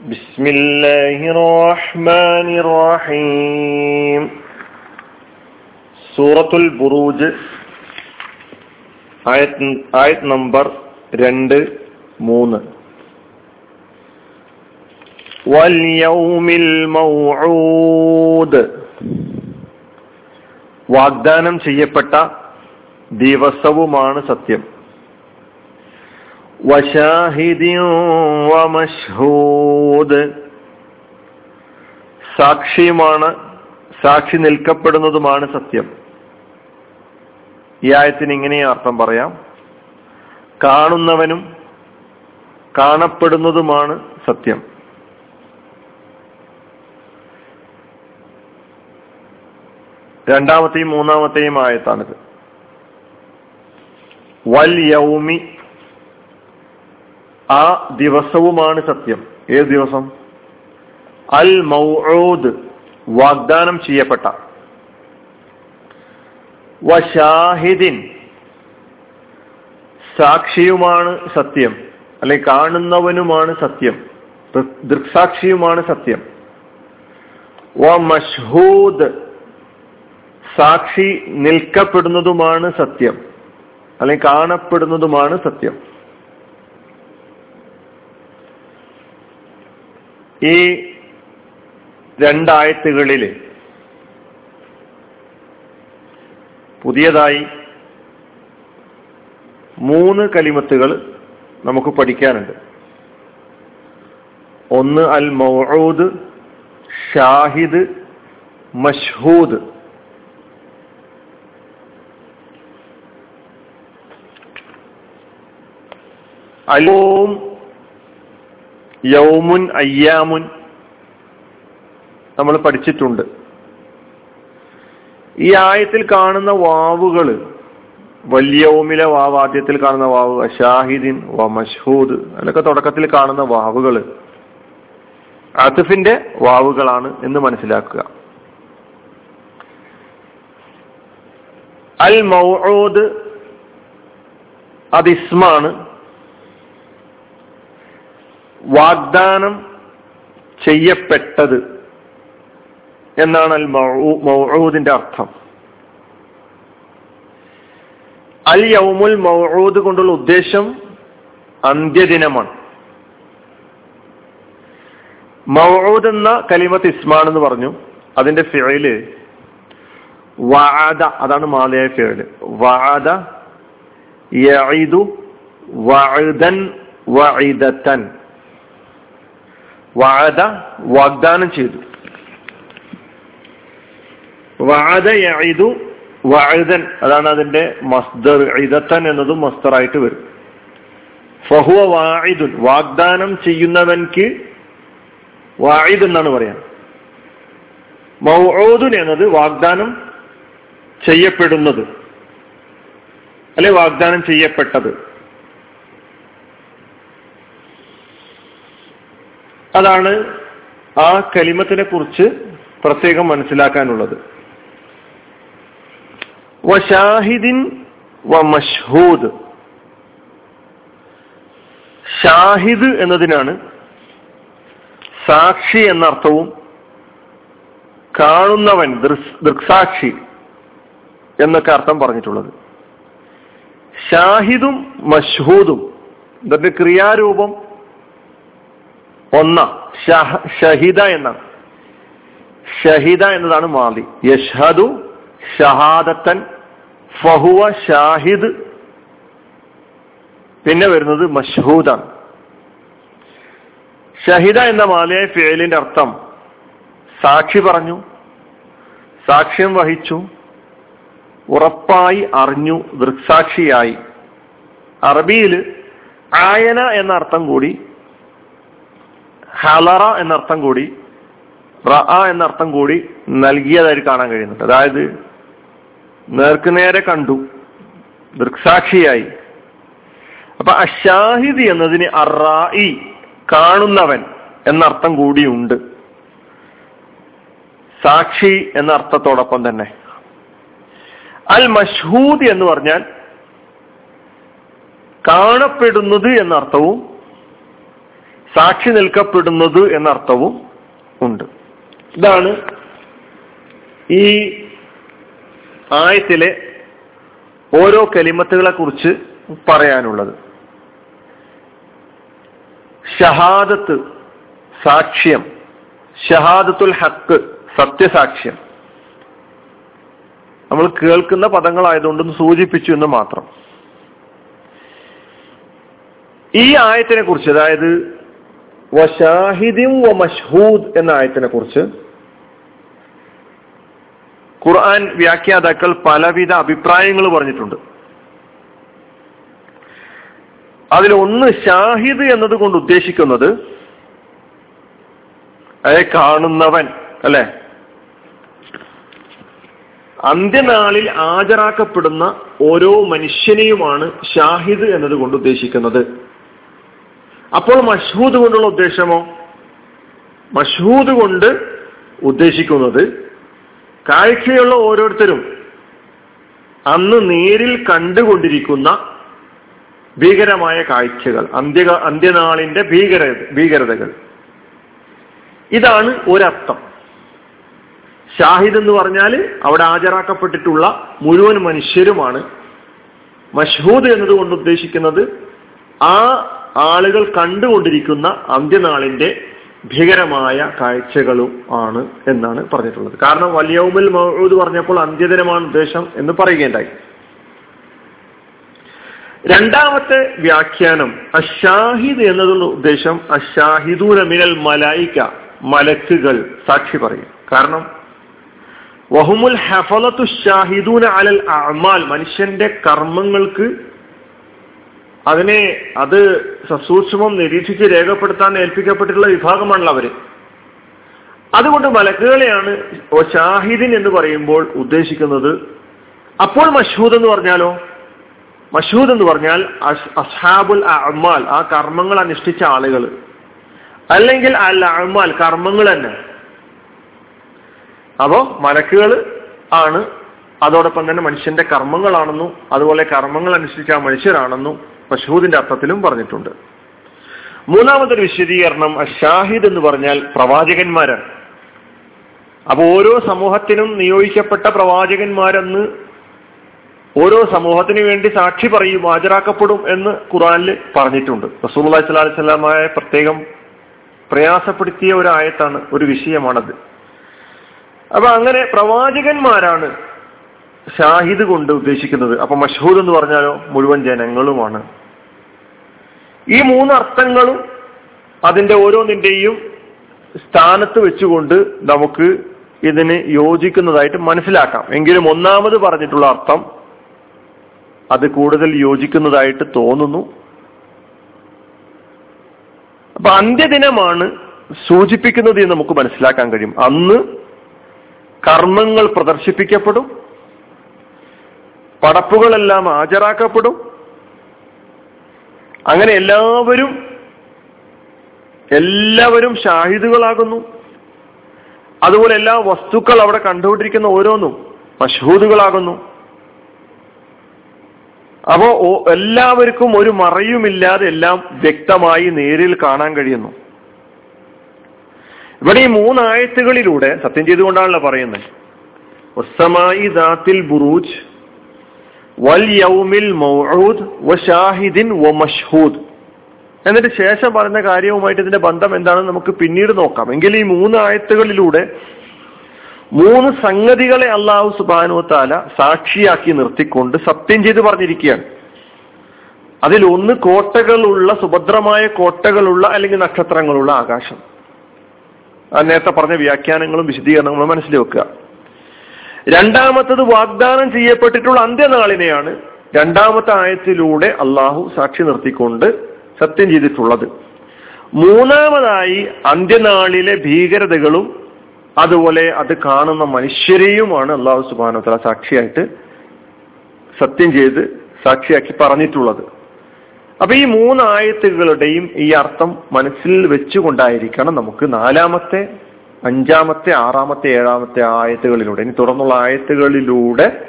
بسم الله الرحمن الرحيم സൂറത്തുൽ ബുറൂജ് ആയത് ആയത് നമ്പർ രണ്ട് മൂന്ന് വൽയൗമിൽ മൗഊദ് വാഗ്ദാനം ചെയ്യപ്പെട്ട ദിവസവുമാണ് സത്യം സാക്ഷിയുമാണ് സാക്ഷി നിൽക്കപ്പെടുന്നതുമാണ് സത്യം. ഈ ആയത്തിന് ഇങ്ങനെയും അർത്ഥം പറയാം. കാണുന്നവനും കാണപ്പെടുന്നതുമാണ് സത്യം. രണ്ടാമത്തെയും മൂന്നാമത്തെയും ആയത്താണിത്. വൽ യൗമി ആ ദിവസവുമാണ് സത്യം. ഏത് ദിവസം? അൽ മൗഊദ് വാഗ്ദാനം ചെയ്യപ്പെട്ട. വഷാഹിദിൻ സാക്ഷിയുമാണ് സത്യം. അല്ലെ കാണുന്നവനുമാണ് സത്യം. ദൃക്സാക്ഷിയുമാണ് സത്യം. വ മഷ്ഹൂദ് സാക്ഷി നിൽക്കപ്പെടുന്നതുമാണ് സത്യം. അല്ലെങ്കിൽ കാണപ്പെടുന്നതുമാണ് സത്യം. ഈ രണ്ടായത്തുകളിൽ പുതിയതായി മൂന്ന് കലിമത്തുകൾ നമുക്ക് പഠിക്കാനുണ്ട്. ഒന്ന് അൽ മൗഊദ് ഷാഹിദ് മഷ്ഹൂദ്. അലോം യൗമുൻ അയ്യാമുൻ. നമ്മൾ പഠിച്ചിട്ടുണ്ട്. ഈ ആയത്തിൽ കാണുന്ന വാവുകൾ വല്യൗമിലെ വാവ് ആദ്യത്തിൽ കാണുന്ന വാവ് ഷാഹിദിൻ വ മഷ്ഹൂദ് അതിലൊക്കെ തുടക്കത്തിൽ കാണുന്ന വാവുകൾ അതിഫിന്റെ വാവുകളാണ് എന്ന് മനസ്സിലാക്കുക. അൽ മൗഊദ് അത് ഇസ്മാണ്. വാഗ്ദാനം ചെയ്യപ്പെട്ടത് എന്നാണ് അൽ മൗഊദിന്റെ അർത്ഥം. അൽ യൗമുൽ മൗഊദ് കൊണ്ടുള്ള ഉദ്ദേശം അന്ത്യദിനമാണ്. മൗഊദ് എന്ന കലിമത്ത് ഇസ്മാൻ എന്ന് പറഞ്ഞു. അതിന്റെ ഫിഴൽ വാദ അതാണ് മാലയായ ഫിഴൽ വാദ യഇദു വഅദൻ വഇദതൻ. വാദ വാഗ്ദാനം ചെയ്തു. വാദ യഇദു വഅദൻ. അതാണ് അതിന്റെ മസ്ദർ ഇദത്തൻ എന്നതും മസ്ദറായിട്ട് വരും. ഫഹുവ വാഇദുൻ. വാഗ്ദാനം ചെയ്യുന്നവൻക്ക് വാഴുതൻ എന്നാണ് പറയാൻ മൗഊദുൻ എന്നത് വാഗ്ദാനം ചെയ്യപ്പെടുന്നത്. അല്ലെ വാഗ്ദാനം ചെയ്യപ്പെട്ടത്. അതാണ് ആ കലിമത്തിനെ കുറിച്ച് പ്രത്യേകം മനസ്സിലാക്കാനുള്ളത്. വഷാഹിദിൻ വ മഷ്ഹൂദ്. ഷാഹിദ് എന്നതിനാണ് സാക്ഷി എന്ന അർത്ഥവും കാണുന്നവൻ ദൃക്സാക്ഷി എന്നൊക്കെ അർത്ഥം പറഞ്ഞിട്ടുള്ളത്. ഷാഹിദും മഷ്ഹൂദും. ഇതിന്റെ ക്രിയാരൂപം ഒന്ന. ഷഹിദ എന്നാണ് ഷഹിദ എന്നതാണ് മാതി യഷ്ഹദു ഷഹാദത്തൻ ഫഹുവ ഷാഹിദ്. പിന്നെ വരുന്നത് മഷ്ഹൂദാണ്. ഷഹിദ എന്ന മാലയായ ഫേലിന്റെ അർത്ഥം സാക്ഷി പറഞ്ഞു സാക്ഷ്യം വഹിച്ചു ഉറപ്പായി അറിഞ്ഞു ദൃക്സാക്ഷിയായി. അറബിയിൽ ആയന എന്ന അർത്ഥം കൂടി ഹലറ എന്നർത്ഥം കൂടി റ എന്നർത്ഥം കൂടി നൽകിയതായി കാണാൻ കഴിയുന്നുണ്ട്. അതായത് നേർക്കുനേരെ കണ്ടു ദൃക്സാക്ഷിയായി. അപ്പൊ അഷാഹിദ് എന്നതിന് അറായി കാണുന്നവൻ എന്നർത്ഥം കൂടിയുണ്ട്. സാക്ഷി എന്ന അർത്ഥത്തോടൊപ്പം തന്നെ. അൽ മഷ്ഹൂദ് എന്ന് പറഞ്ഞാൽ കാണപ്പെടുന്നത് എന്നർത്ഥവും സാക്ഷി നിൽക്കപ്പെടുന്നത് എന്നർത്ഥവും ഉണ്ട്. ഇതാണ് ഈ ആയത്തിലെ ഓരോ കലിമത്തുകളെ കുറിച്ച് പറയാനുള്ളത്. ഷഹാദത്ത് സാക്ഷ്യം ഷഹാദത്തുൽ ഹക്ക് സത്യസാക്ഷ്യം. നമ്മൾ കേൾക്കുന്ന പദങ്ങളായതുകൊണ്ടൊന്ന് സൂചിപ്പിച്ചു എന്ന് മാത്രം. ഈ ആയത്തിനെ കുറിച്ച് അതായത് വഷാഹിദിം വ മഷ്ഹൂദ് എന്ന ആയത്തിനെ കുറിച്ച് ഖുർആൻ വ്യാഖ്യാതാക്കൾ പലവിധ അഭിപ്രായങ്ങൾ പറഞ്ഞിട്ടുണ്ട്. അതിൽ ഒന്ന് ഷാഹിദ് എന്നതുകൊണ്ട് ഉദ്ദേശിക്കുന്നത് അതെ കാണുന്നവൻ അല്ലെ? അന്ത്യനാളിൽ ഹാജരാക്കപ്പെടുന്ന ഓരോ മനുഷ്യനെയുമാണ് ഷാഹിദ് എന്നതുകൊണ്ട് ഉദ്ദേശിക്കുന്നത്. അപ്പോൾ മഷ്ഹൂദ് കൊണ്ടുള്ള ഉദ്ദേശമോ? മഷ്ഹൂദ് കൊണ്ട് ഉദ്ദേശിക്കുന്നത് കാഴ്ചയുള്ള ഓരോരുത്തരും അന്ന് നേരിൽ കണ്ടുകൊണ്ടിരിക്കുന്ന ഭീകരമായ കാഴ്ചകൾ അന്ത്യ അന്ത്യനാളിന്റെ ഭീകര ഭീകരതകൾ. ഇതാണ് ഒരർത്ഥം. ഷാഹിദ് എന്ന് പറഞ്ഞാൽ അവിടെ ഹാജരാക്കപ്പെട്ടിട്ടുള്ള മുഴുവൻ മനുഷ്യരുമാണ്. മഷ്ഹൂദ് എന്നതുകൊണ്ട് ഉദ്ദേശിക്കുന്നത് ആ ആളുകൾ കണ്ടുകൊണ്ടിരിക്കുന്ന അന്ത്യനാളിന്റെ ഭീകരമായ കാഴ്ചകളും ആണ് എന്നാണ് പറഞ്ഞിട്ടുള്ളത്. കാരണം വലിയവുമിൽ മൗദ് പറഞ്ഞപ്പോൾ അന്ത്യദിനമാണ് ഉദ്ദേശം എന്ന് പറയുകയുണ്ടായി. രണ്ടാമത്തെ വ്യാഖ്യാനം അഷാഹിദ് എന്നതുള്ള ഉദ്ദേശം അഷാഹിദൂന മിനൽ മലായിക്ക മലക്കുകൾ സാക്ഷി പറയും. കാരണം വഹുമുൽ ഹഫലത്തു ഷാഹിദൂന അലൽ അമാൽ മനുഷ്യന്റെ കർമ്മങ്ങൾക്ക് അതിനെ അത് സസൂക്ഷ്മം നിരീക്ഷിച്ച് രേഖപ്പെടുത്താൻ ഏൽപ്പിക്കപ്പെട്ടിട്ടുള്ള വിഭാഗമാണല്ലോ അവർ. അതുകൊണ്ട് മലക്കുകളെയാണ് ഷാഹിദിൻ എന്ന് പറയുമ്പോൾ ഉദ്ദേശിക്കുന്നത്. അപ്പോൾ മഷൂദ് എന്ന് പറഞ്ഞാലോ? മഷൂദ് എന്ന് പറഞ്ഞാൽ അസ്ഹാബുൽ അമാൽ ആ കർമ്മങ്ങൾ അനുഷ്ഠിച്ച ആളുകൾ. അല്ലെങ്കിൽ അൽ അമാൽ കർമ്മങ്ങൾ തന്നെ. അപ്പോ മലക്കുകൾ ആണ് അതോടൊപ്പം തന്നെ മനുഷ്യന്റെ കർമ്മങ്ങളാണെന്നും അതുപോലെ കർമ്മങ്ങൾ അനുഷ്ഠിച്ച മനുഷ്യരാണെന്നും മഷൂദിന്റെ അർത്ഥത്തിലും പറഞ്ഞിട്ടുണ്ട്. മൂന്നാമതൊരു വിശദീകരണം ഷാഹിദ് എന്ന് പറഞ്ഞാൽ പ്രവാചകന്മാരാണ്. അപ്പൊ ഓരോ സമൂഹത്തിനും നിയോഗിക്കപ്പെട്ട പ്രവാചകന്മാരെന്ന് ഓരോ സമൂഹത്തിന് വേണ്ടി സാക്ഷി പറയും ഹാജരാക്കപ്പെടും എന്ന് ഖുറാനിൽ പറഞ്ഞിട്ടുണ്ട്. റസൂൽ അലൈഹി സ്വലാമായ പ്രത്യേകം പ്രയാസപ്പെടുത്തിയ ഒരു ആയത്താണ് ഒരു വിഷയമാണത്. അപ്പൊ അങ്ങനെ പ്രവാചകന്മാരാണ് ഷാഹിദ് കൊണ്ട് ഉദ്ദേശിക്കുന്നത്. അപ്പൊ മഷഹൂദ് എന്ന് പറഞ്ഞാലോ മുഴുവൻ ജനങ്ങളുമാണ്. ഈ മൂന്ന് അർത്ഥങ്ങളും അതിന്റെ ഓരോന്നിന്റെയും സ്ഥാനത്ത് വെച്ചുകൊണ്ട് നമുക്ക് ഇതിന് യോജിക്കുന്നതായിട്ട് മനസ്സിലാക്കാം. എങ്കിലും ഒന്നാമത് പറഞ്ഞിട്ടുള്ള അർത്ഥം അത് കൂടുതൽ യോജിക്കുന്നതായിട്ട് തോന്നുന്നു. അപ്പൊ അന്ത്യദിനമാണ് സൂചിപ്പിക്കുന്നത് എന്ന് നമുക്ക് മനസ്സിലാക്കാൻ കഴിയും. അന്ന് കർമ്മങ്ങൾ പ്രദർശിപ്പിക്കപ്പെടും. പടപ്പുകളെല്ലാം ഹാജരാക്കപ്പെടും. അങ്ങനെ എല്ലാവരും എല്ലാവരും ഷാഹിദുകളാകുന്നു. അതുപോലെ എല്ലാ വസ്തുക്കൾ അവിടെ കണ്ടുകൊണ്ടിരിക്കുന്ന ഓരോന്നും മഷഹൂദുകളാകുന്നു. അപ്പോ എല്ലാവർക്കും ഒരു മറയുമില്ലാതെ എല്ലാം വ്യക്തമായി നേരിൽ കാണാൻ കഴിയുന്നു. ഇവിടെ ഈ മൂന്നായത്തുകളിലൂടെ സത്യം ചെയ്തുകൊണ്ടാണല്ലോ പറയുന്നത്. ഒസമായി ദാത്തിൽ ബുറൂജ് വൽ യൗമിൽ മൗഊദ് എന്നിട്ട് ശേഷം പറഞ്ഞ കാര്യവുമായിട്ട് ഇതിന്റെ ബന്ധം എന്താണെന്ന് നമുക്ക് പിന്നീട് നോക്കാം. എങ്കിൽ ഈ മൂന്ന് ആയത്തുകളിലൂടെ മൂന്ന് സംഗതികളെ അള്ളാഹു സുബാനു താല സാക്ഷിയാക്കി നിർത്തിക്കൊണ്ട് സത്യം ചെയ്ത് പറഞ്ഞിരിക്കുകയാണ്. അതിൽ ഒന്ന് കോട്ടകളുള്ള സുഭദ്രമായ കോട്ടകളുള്ള അല്ലെങ്കിൽ നക്ഷത്രങ്ങളുള്ള ആകാശം. നേരത്തെ പറഞ്ഞ വ്യാഖ്യാനങ്ങളും വിശദീകരണങ്ങളും മനസ്സിൽ വെക്കുക. രണ്ടാമത്തത് വാഗ്ദാനം ചെയ്യപ്പെട്ടിട്ടുള്ള അന്ത്യനാളിനെയാണ് രണ്ടാമത്തെ ആയത്തിലൂടെ അള്ളാഹു സാക്ഷി നിർത്തിക്കൊണ്ട് സത്യം ചെയ്തിട്ടുള്ളത്. മൂന്നാമതായി അന്ത്യനാളിലെ ഭീകരതകളും അതുപോലെ അത് കാണുന്ന മനുഷ്യരെയുമാണ് അള്ളാഹു സുബാനോത്തല സാക്ഷിയായിട്ട് സത്യം ചെയ്ത് സാക്ഷിയാക്കി പറഞ്ഞിട്ടുള്ളത്. അപ്പൊ ഈ മൂന്നായത്തുകളുടെയും ഈ അർത്ഥം മനസ്സിൽ വെച്ചുകൊണ്ടായിരിക്കണം നമുക്ക് നാലാമത്തെ അഞ്ചാമത്തെ ആറാമത്തെ ഏഴാമത്തെ ആയത്തുകളിലൂടെ ഇനി തുറന്നുള്ള ആയത്തുകളിലൂടെ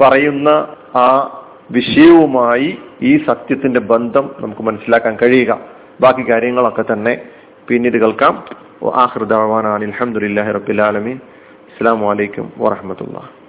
പറയുന്ന ആ വിഷയവുമായി ഈ സത്യത്തിന്റെ ബന്ധം നമുക്ക് മനസ്സിലാക്കാൻ കഴിയുക. ബാക്കി കാര്യങ്ങളൊക്കെ തന്നെ പിന്നീട് കേൾക്കാം. ആഹ്ദാൻ അലഹമുല്ലാഹി റബിലാലമീൻ അസ്സാം വലൈക്കും വാഹമത്തുള്ള